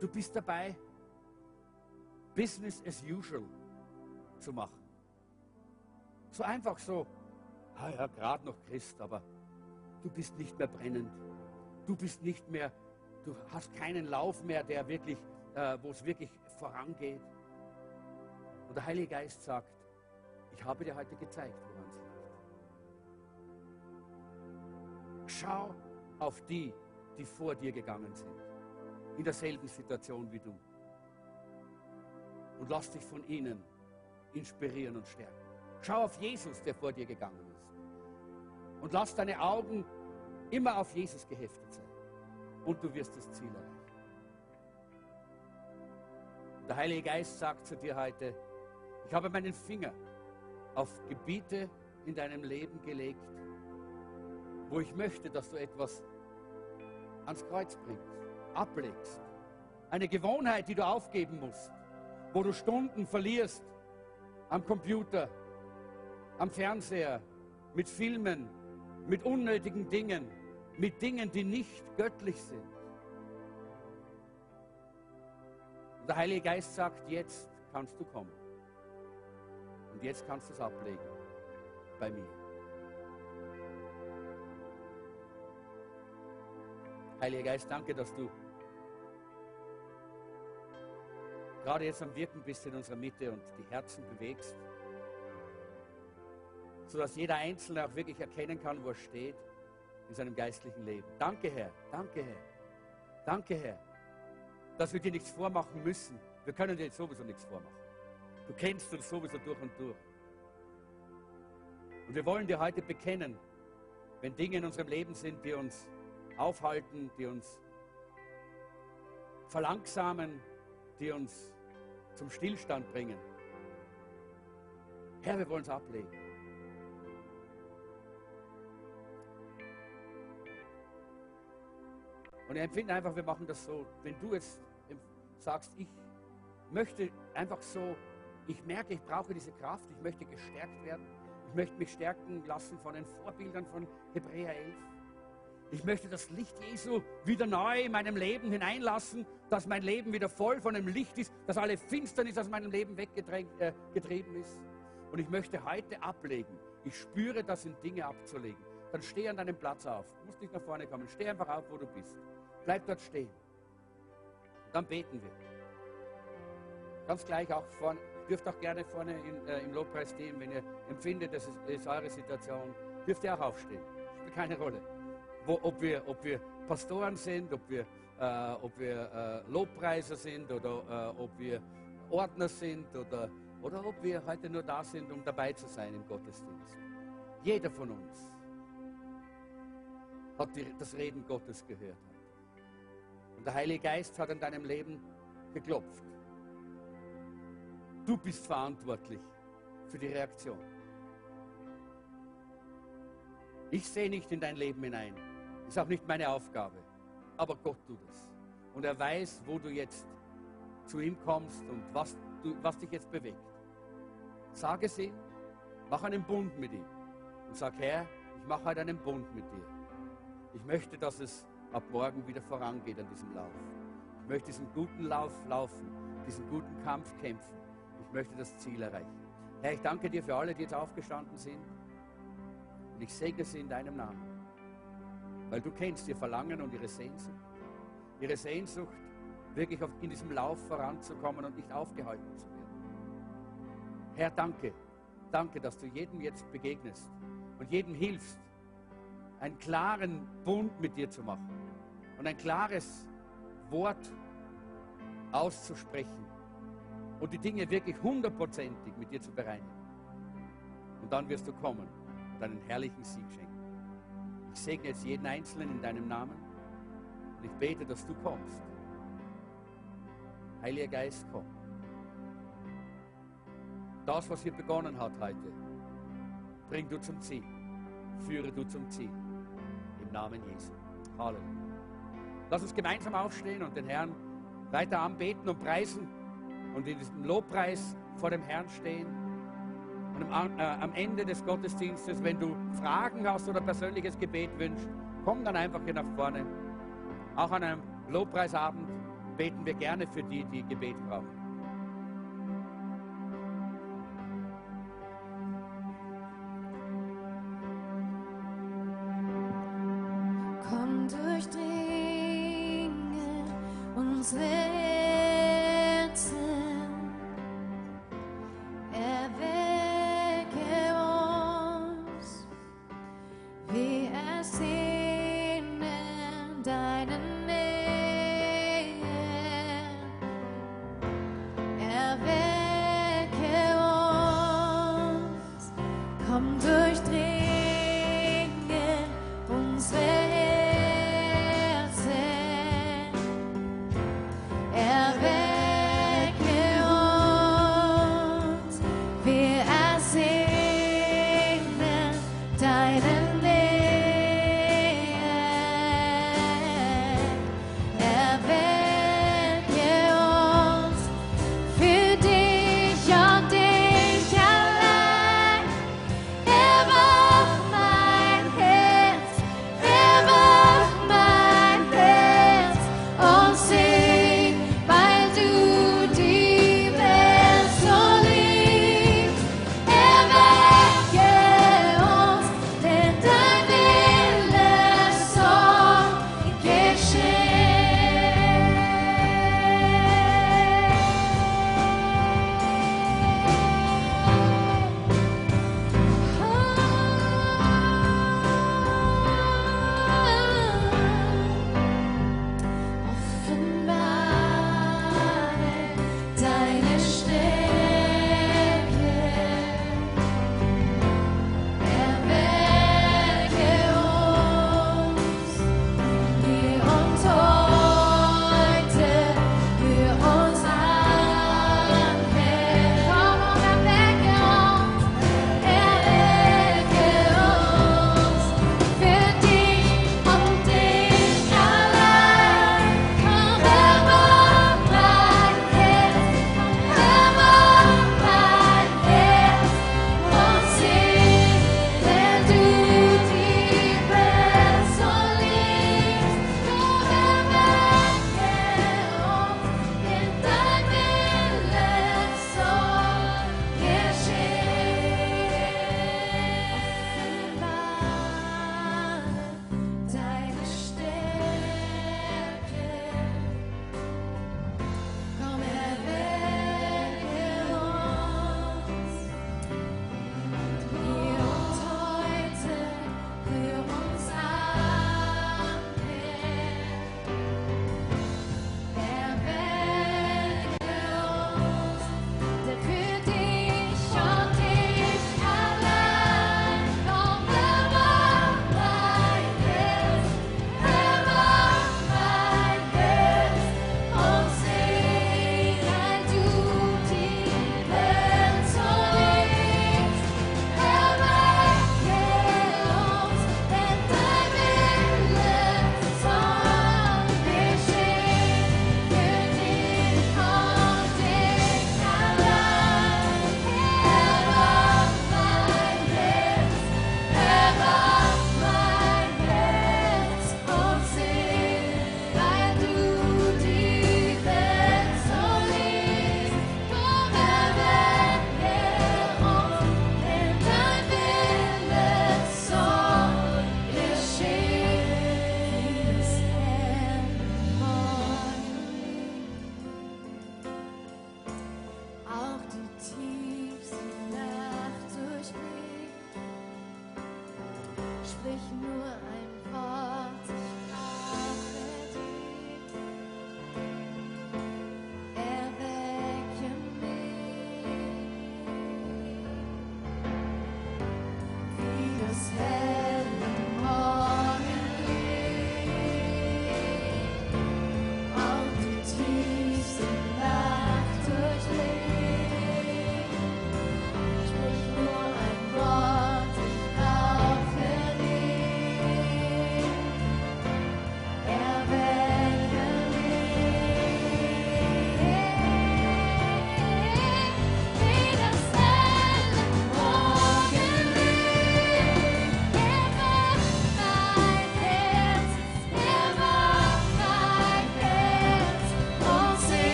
Du bist dabei Business as usual zu machen. So einfach so, ah ja, gerade noch Christ, aber du bist nicht mehr brennend. Du bist nicht mehr, du hast keinen Lauf mehr, der wirklich, äh, wo es wirklich vorangeht. Und der Heilige Geist sagt, ich habe dir heute gezeigt, woran es liegt. Schau auf die, die vor dir gegangen sind, in derselben Situation wie du und lass dich von ihnen inspirieren und stärken. Schau auf Jesus, der vor dir gegangen ist. Und lass deine Augen immer auf Jesus geheftet sein. Und du wirst das Ziel erreichen. Der Heilige Geist sagt zu dir heute, ich habe meinen Finger auf Gebiete in deinem Leben gelegt, wo ich möchte, dass du etwas ans Kreuz bringst, ablegst. Eine Gewohnheit, die du aufgeben musst, wo du Stunden verlierst am Computer, am Fernseher, mit Filmen, mit unnötigen Dingen, mit Dingen, die nicht göttlich sind. Und der Heilige Geist sagt, jetzt kannst du kommen. Und jetzt kannst du es ablegen bei mir. Heiliger Geist, danke, dass du gerade jetzt am Wirken bist in unserer Mitte und die Herzen bewegst, sodass jeder Einzelne auch wirklich erkennen kann, wo er steht in seinem geistlichen Leben. Danke, Herr. Danke, Herr. Danke, Herr, dass wir dir nichts vormachen müssen. Wir können dir sowieso nichts vormachen. Du kennst uns sowieso durch und durch. Und wir wollen dir heute bekennen, wenn Dinge in unserem Leben sind, die uns aufhalten, die uns verlangsamen, die uns zum Stillstand bringen. Herr, wir wollen es ablegen. Und ich empfinde einfach, wir machen das so, wenn du jetzt sagst, ich möchte einfach so, ich merke, ich brauche diese Kraft, ich möchte gestärkt werden, ich möchte mich stärken lassen von den Vorbildern von Hebräer 11. Ich möchte das Licht Jesu wieder neu in meinem Leben hineinlassen, dass mein Leben wieder voll von dem Licht ist, dass alle Finsternis aus meinem Leben weggetrieben äh, ist. Und ich möchte heute ablegen. Ich spüre, das sind Dinge abzulegen. Dann steh an deinem Platz auf. Du musst nicht nach vorne kommen. Steh einfach auf, wo du bist. Bleib dort stehen. Dann beten wir. Ganz gleich auch vorne. Dürft auch gerne vorne in, äh, im Lobpreis stehen, wenn ihr empfindet, das ist, ist eure Situation. Dürft ihr auch aufstehen. Spielt keine Rolle. Wo, ob, wir, ob wir Pastoren sind, ob wir, äh, ob wir äh, Lobpreiser sind oder äh, ob wir Ordner sind oder, oder ob wir heute nur da sind, um dabei zu sein im Gottesdienst. Jeder von uns hat die, das Reden Gottes gehört. Und der Heilige Geist hat in deinem Leben geklopft. Du bist verantwortlich für die Reaktion. Ich sehe nicht in dein Leben hinein. Ist auch nicht meine Aufgabe. Aber Gott tut es. Und er weiß, wo du jetzt zu ihm kommst und was, du, was dich jetzt bewegt. Sag es ihm, mach einen Bund mit ihm. Und sag, Herr, ich mache heute einen Bund mit dir. Ich möchte, dass es ab morgen wieder vorangeht an diesem Lauf. Ich möchte diesen guten Lauf laufen, diesen guten Kampf kämpfen. Ich möchte das Ziel erreichen. Herr, ich danke dir für alle, die jetzt aufgestanden sind. Und ich segne sie in deinem Namen. Weil du kennst ihr Verlangen und ihre Sehnsucht. Ihre Sehnsucht, wirklich in diesem Lauf voranzukommen und nicht aufgehalten zu werden. Herr, danke. Danke, dass du jedem jetzt begegnest und jedem hilfst, einen klaren Bund mit dir zu machen und ein klares Wort auszusprechen und die Dinge wirklich hundertprozentig mit dir zu bereinigen. Und dann wirst du kommen und einen herrlichen Sieg schenken. Ich segne jetzt jeden Einzelnen in deinem Namen und ich bete, dass du kommst. Heiliger Geist, komm. Das, was hier begonnen hat heute, bring du zum Ziel. Führe du zum Ziel. Im Namen Jesu. Halleluja. Lass uns gemeinsam aufstehen und den Herrn weiter anbeten und preisen und in diesem Lobpreis vor dem Herrn stehen. Und am, äh, am Ende des Gottesdienstes, wenn du Fragen hast oder persönliches Gebet wünschst, komm dann einfach hier nach vorne. Auch an einem Lobpreisabend beten wir gerne für die, die Gebet brauchen. Komm durchdringen unsere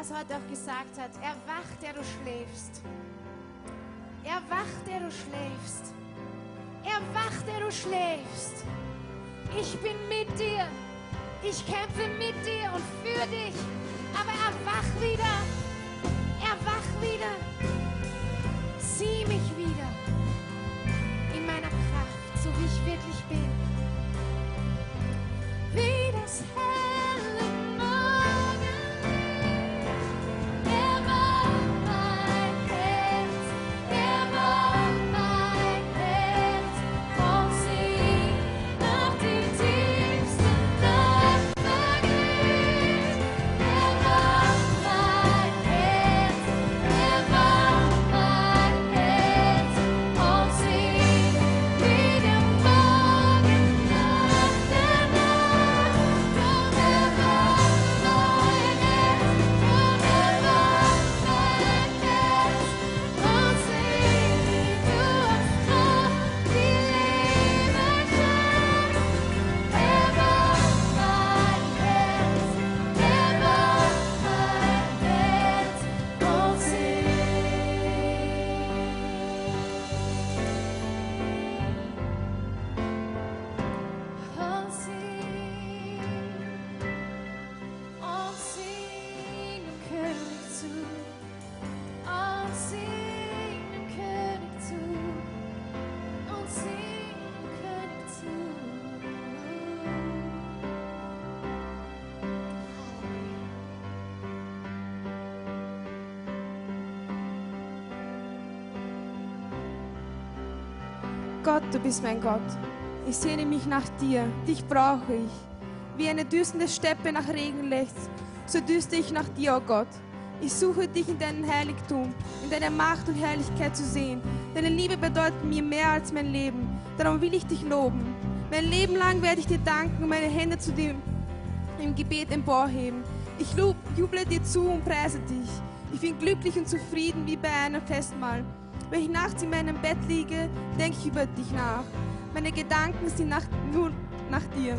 das heute auch gesagt hat. Erwach, der du schläfst. Erwach, der du schläfst. Erwach, der du schläfst. Ich bin mit dir. Ich kämpfe mit dir und für dich. Aber erwach wieder. Erwach wieder. Sieh mich wieder. In meiner Kraft, so wie ich wirklich bin. Wie das helle du bist mein Gott. Ich sehne mich nach dir, dich brauche ich. Wie eine düstende Steppe nach Regen lechzt, so düste ich nach dir, o Gott. Ich suche dich in deinem Heiligtum, in deiner Macht und Herrlichkeit zu sehen. Deine Liebe bedeutet mir mehr als mein Leben. Darum will ich dich loben. Mein Leben lang werde ich dir danken und meine Hände zu dir im Gebet emporheben. Ich juble dir zu und preise dich. Ich bin glücklich und zufrieden wie bei einem Festmahl. Wenn ich nachts in meinem Bett liege, denke ich über dich nach. Meine Gedanken sind nach, nur nach dir.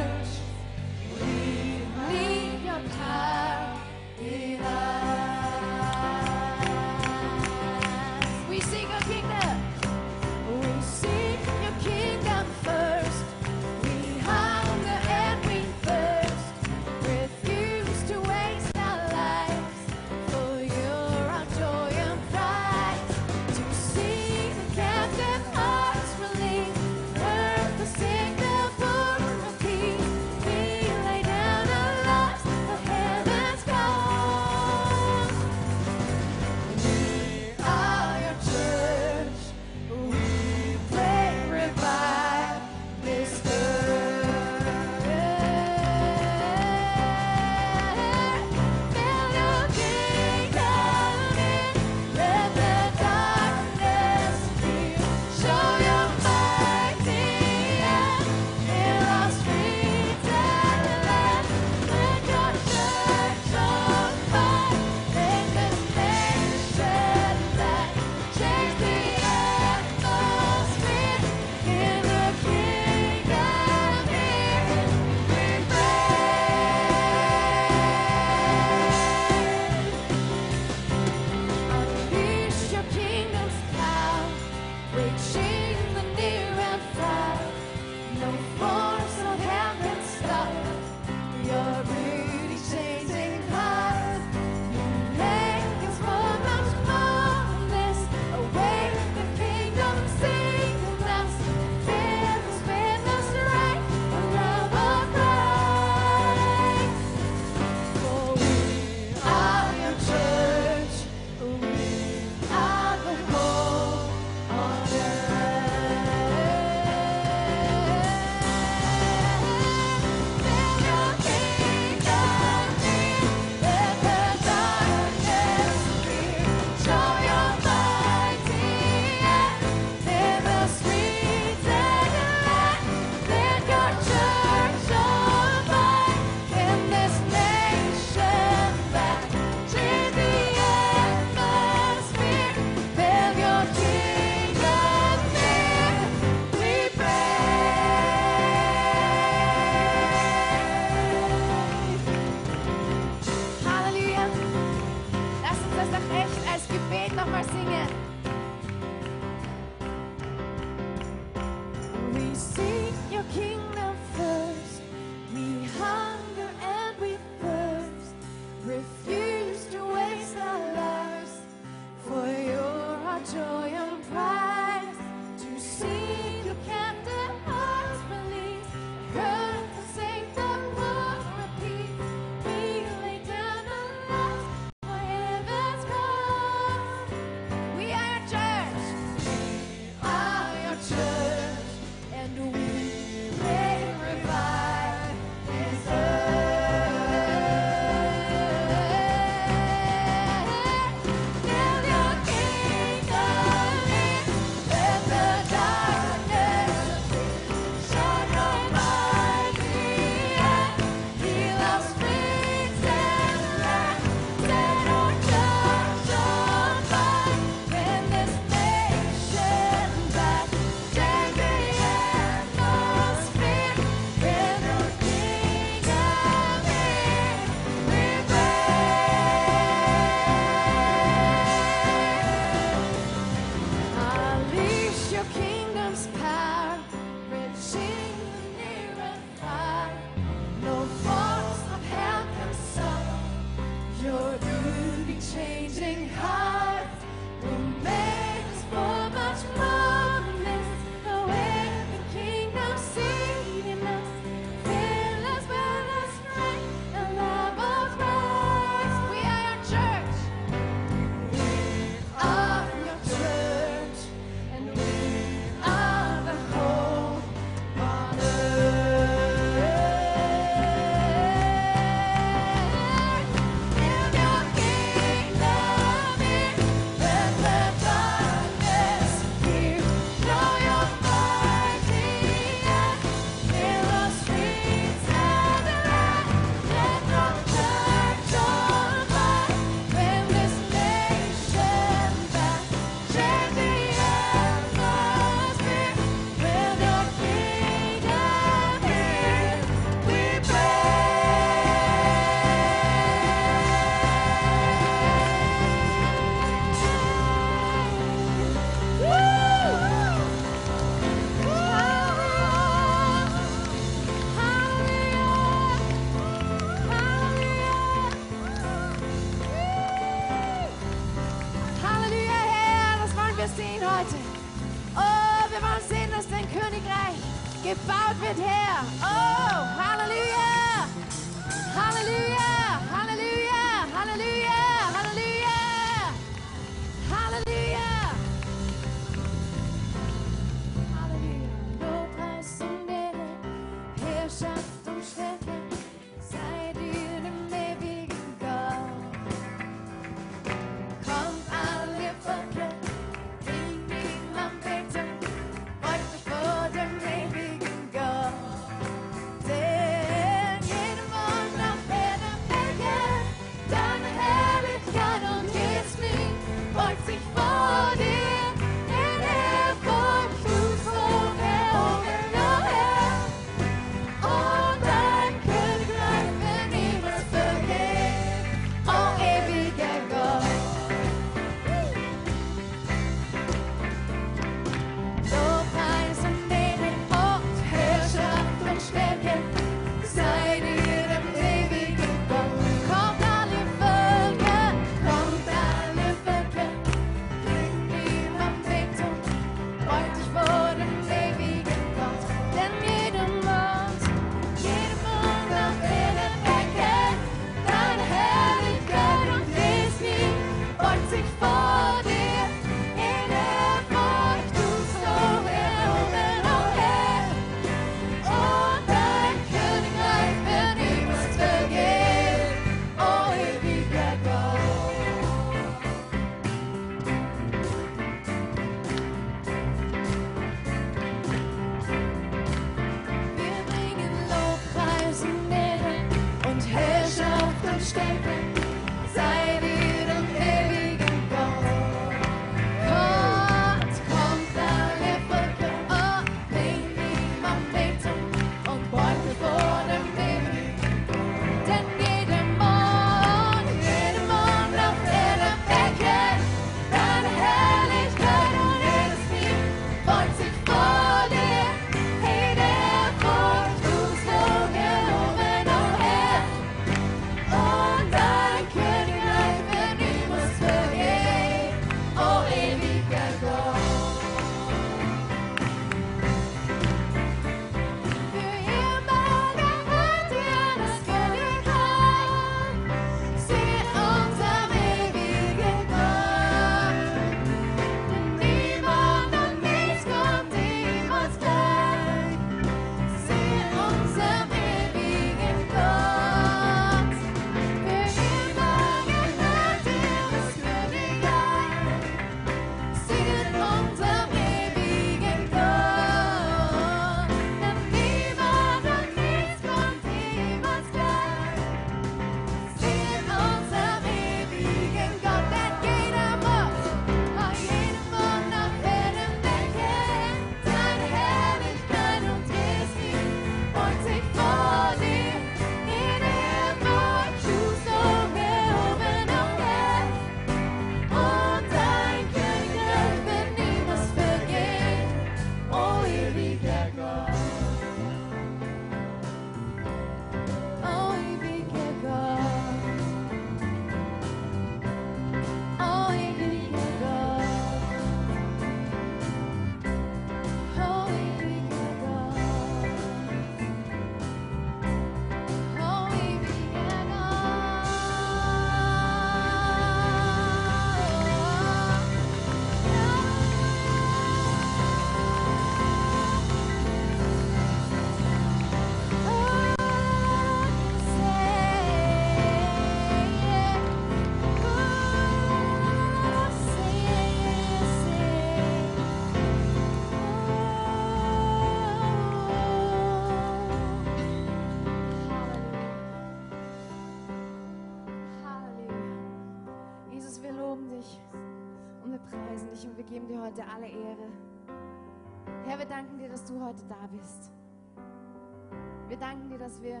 danken dir, dass wir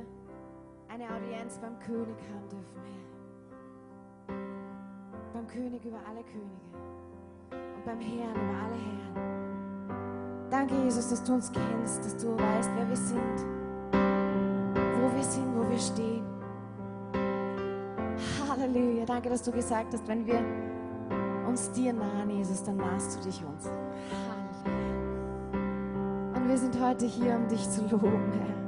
eine Audienz beim König haben dürfen, Herr. Beim König über alle Könige und beim Herrn über alle Herren. Danke, Jesus, dass du uns kennst, dass du weißt, wer wir sind, wo wir sind, wo wir stehen. Halleluja. Danke, dass du gesagt hast, wenn wir uns dir nahen, Jesus, dann nahst du dich uns. Halleluja. Und wir sind heute hier, um dich zu loben, Herr.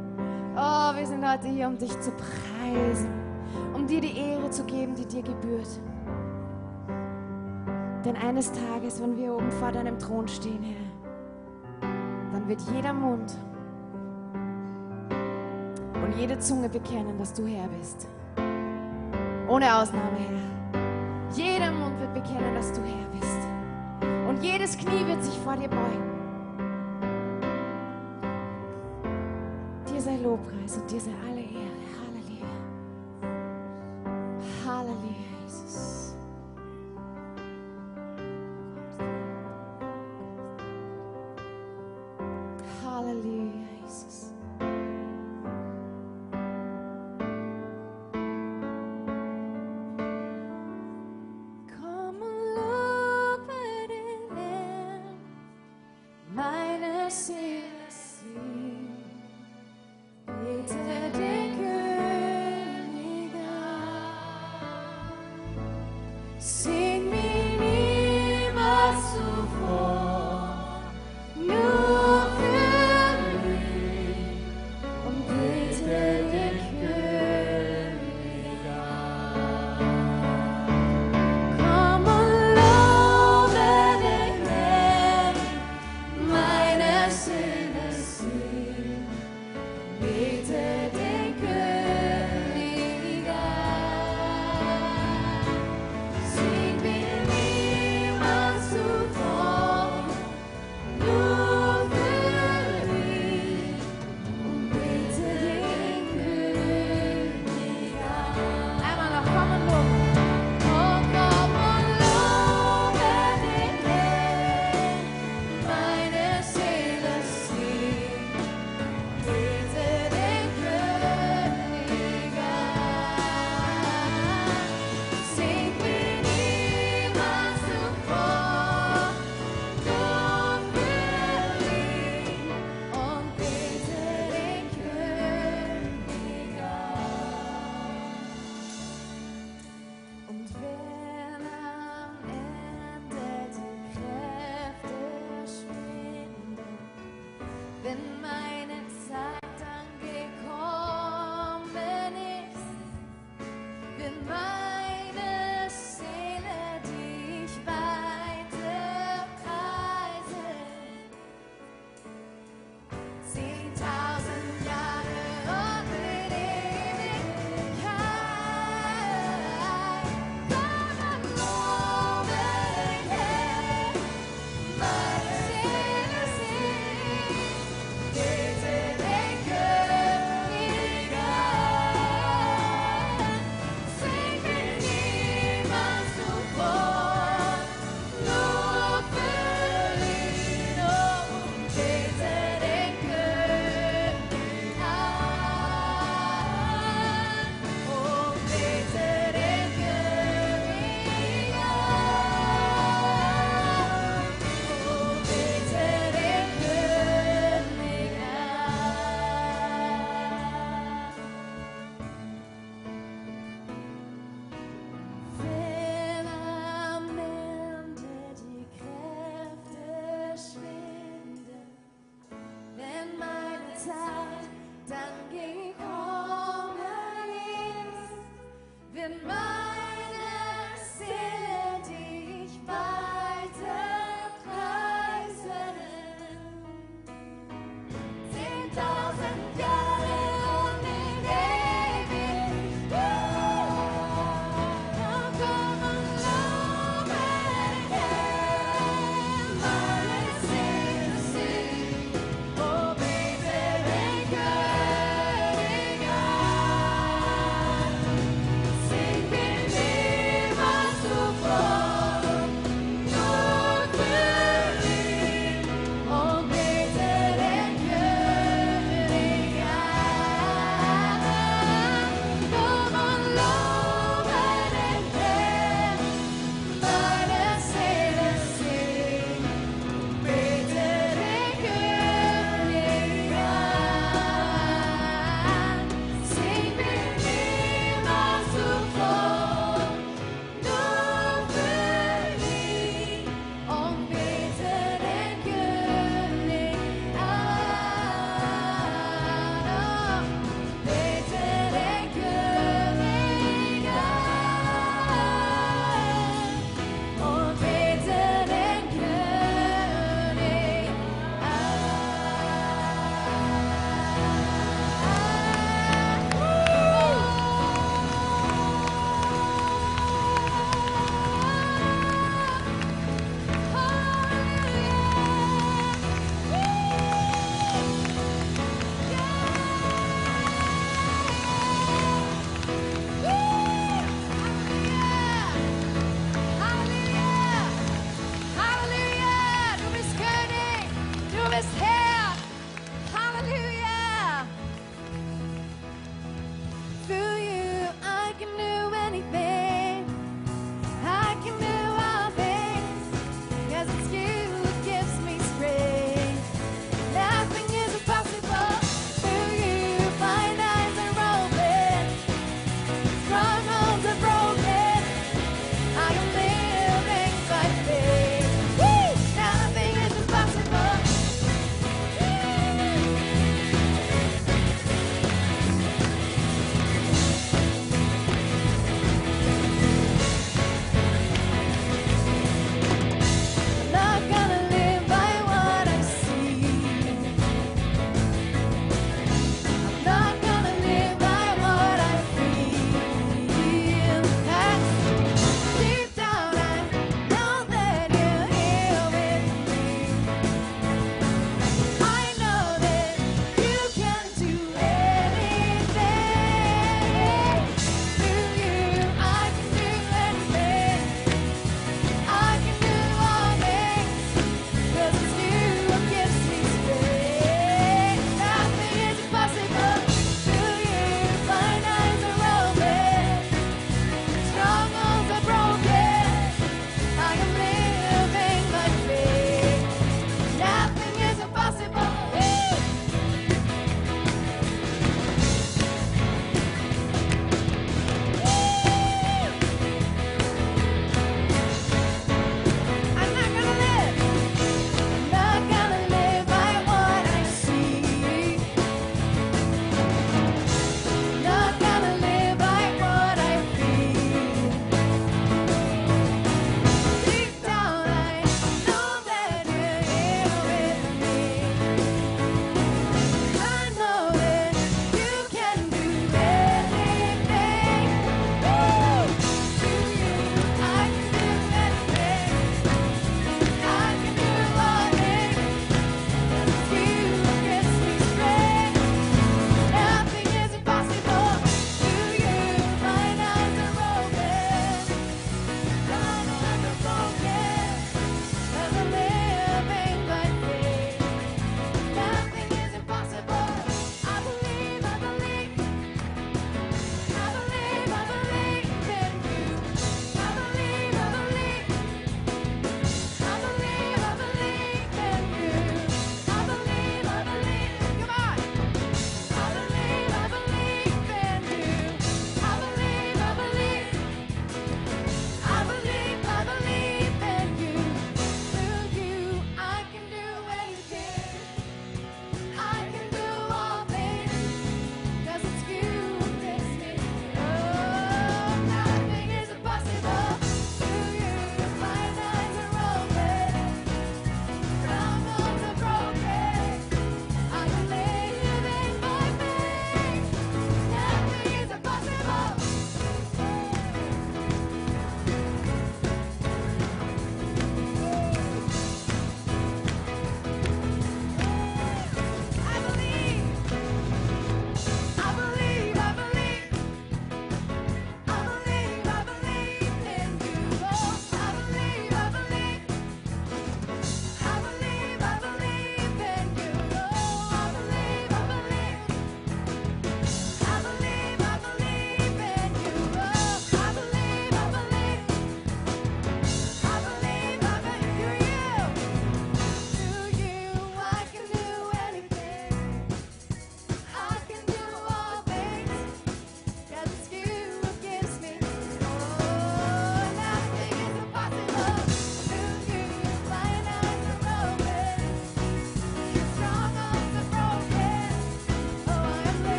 Oh, wir sind heute hier, um dich zu preisen, um dir die Ehre zu geben, die dir gebührt. Denn eines Tages, wenn wir oben vor deinem Thron stehen, Herr, dann wird jeder Mund und jede Zunge bekennen, dass du Herr bist. Ohne Ausnahme, Herr. Jeder Mund wird bekennen, dass du Herr bist. Und jedes Knie wird sich vor dir beugen. Lobpreis und dir sei alle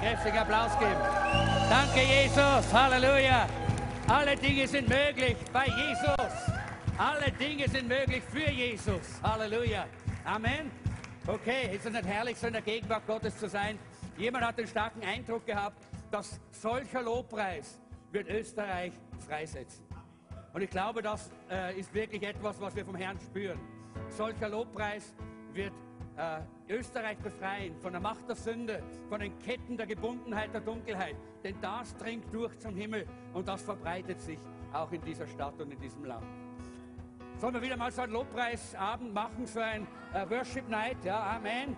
kräftigen Applaus geben. Danke, Jesus. Halleluja. Alle Dinge sind möglich bei Jesus. Alle Dinge sind möglich für Jesus. Halleluja. Amen. Okay, ist es nicht herrlich, so in der Gegenwart Gottes zu sein? Jemand hat den starken Eindruck gehabt, dass solcher Lobpreis wird Österreich freisetzen. Und ich glaube, das äh, ist wirklich etwas, was wir vom Herrn spüren. Solcher Lobpreis wird äh, Österreich befreien von der Macht der Sünde, von den Ketten der Gebundenheit, der Dunkelheit. Denn das dringt durch zum Himmel und das verbreitet sich auch in dieser Stadt und in diesem Land. Sollen wir wieder mal so einen Lobpreisabend machen, so ein äh, Worship Night? Ja, Amen.